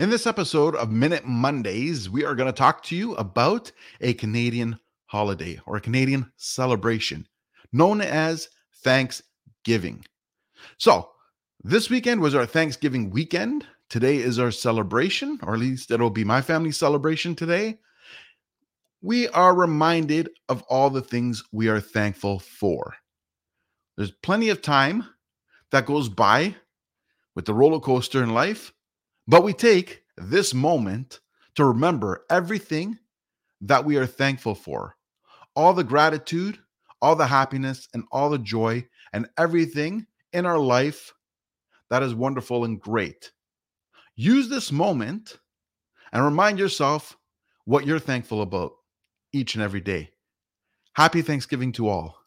In this episode of Minute Mondays, we are going to talk to you about a Canadian holiday or a Canadian celebration known as Thanksgiving. So, this weekend was our Thanksgiving weekend. Today is our celebration, or at least it'll be my family celebration today. We are reminded of all the things we are thankful for. There's plenty of time that goes by with the roller coaster in life but we take this moment to remember everything that we are thankful for all the gratitude, all the happiness, and all the joy, and everything in our life that is wonderful and great. Use this moment and remind yourself what you're thankful about each and every day. Happy Thanksgiving to all.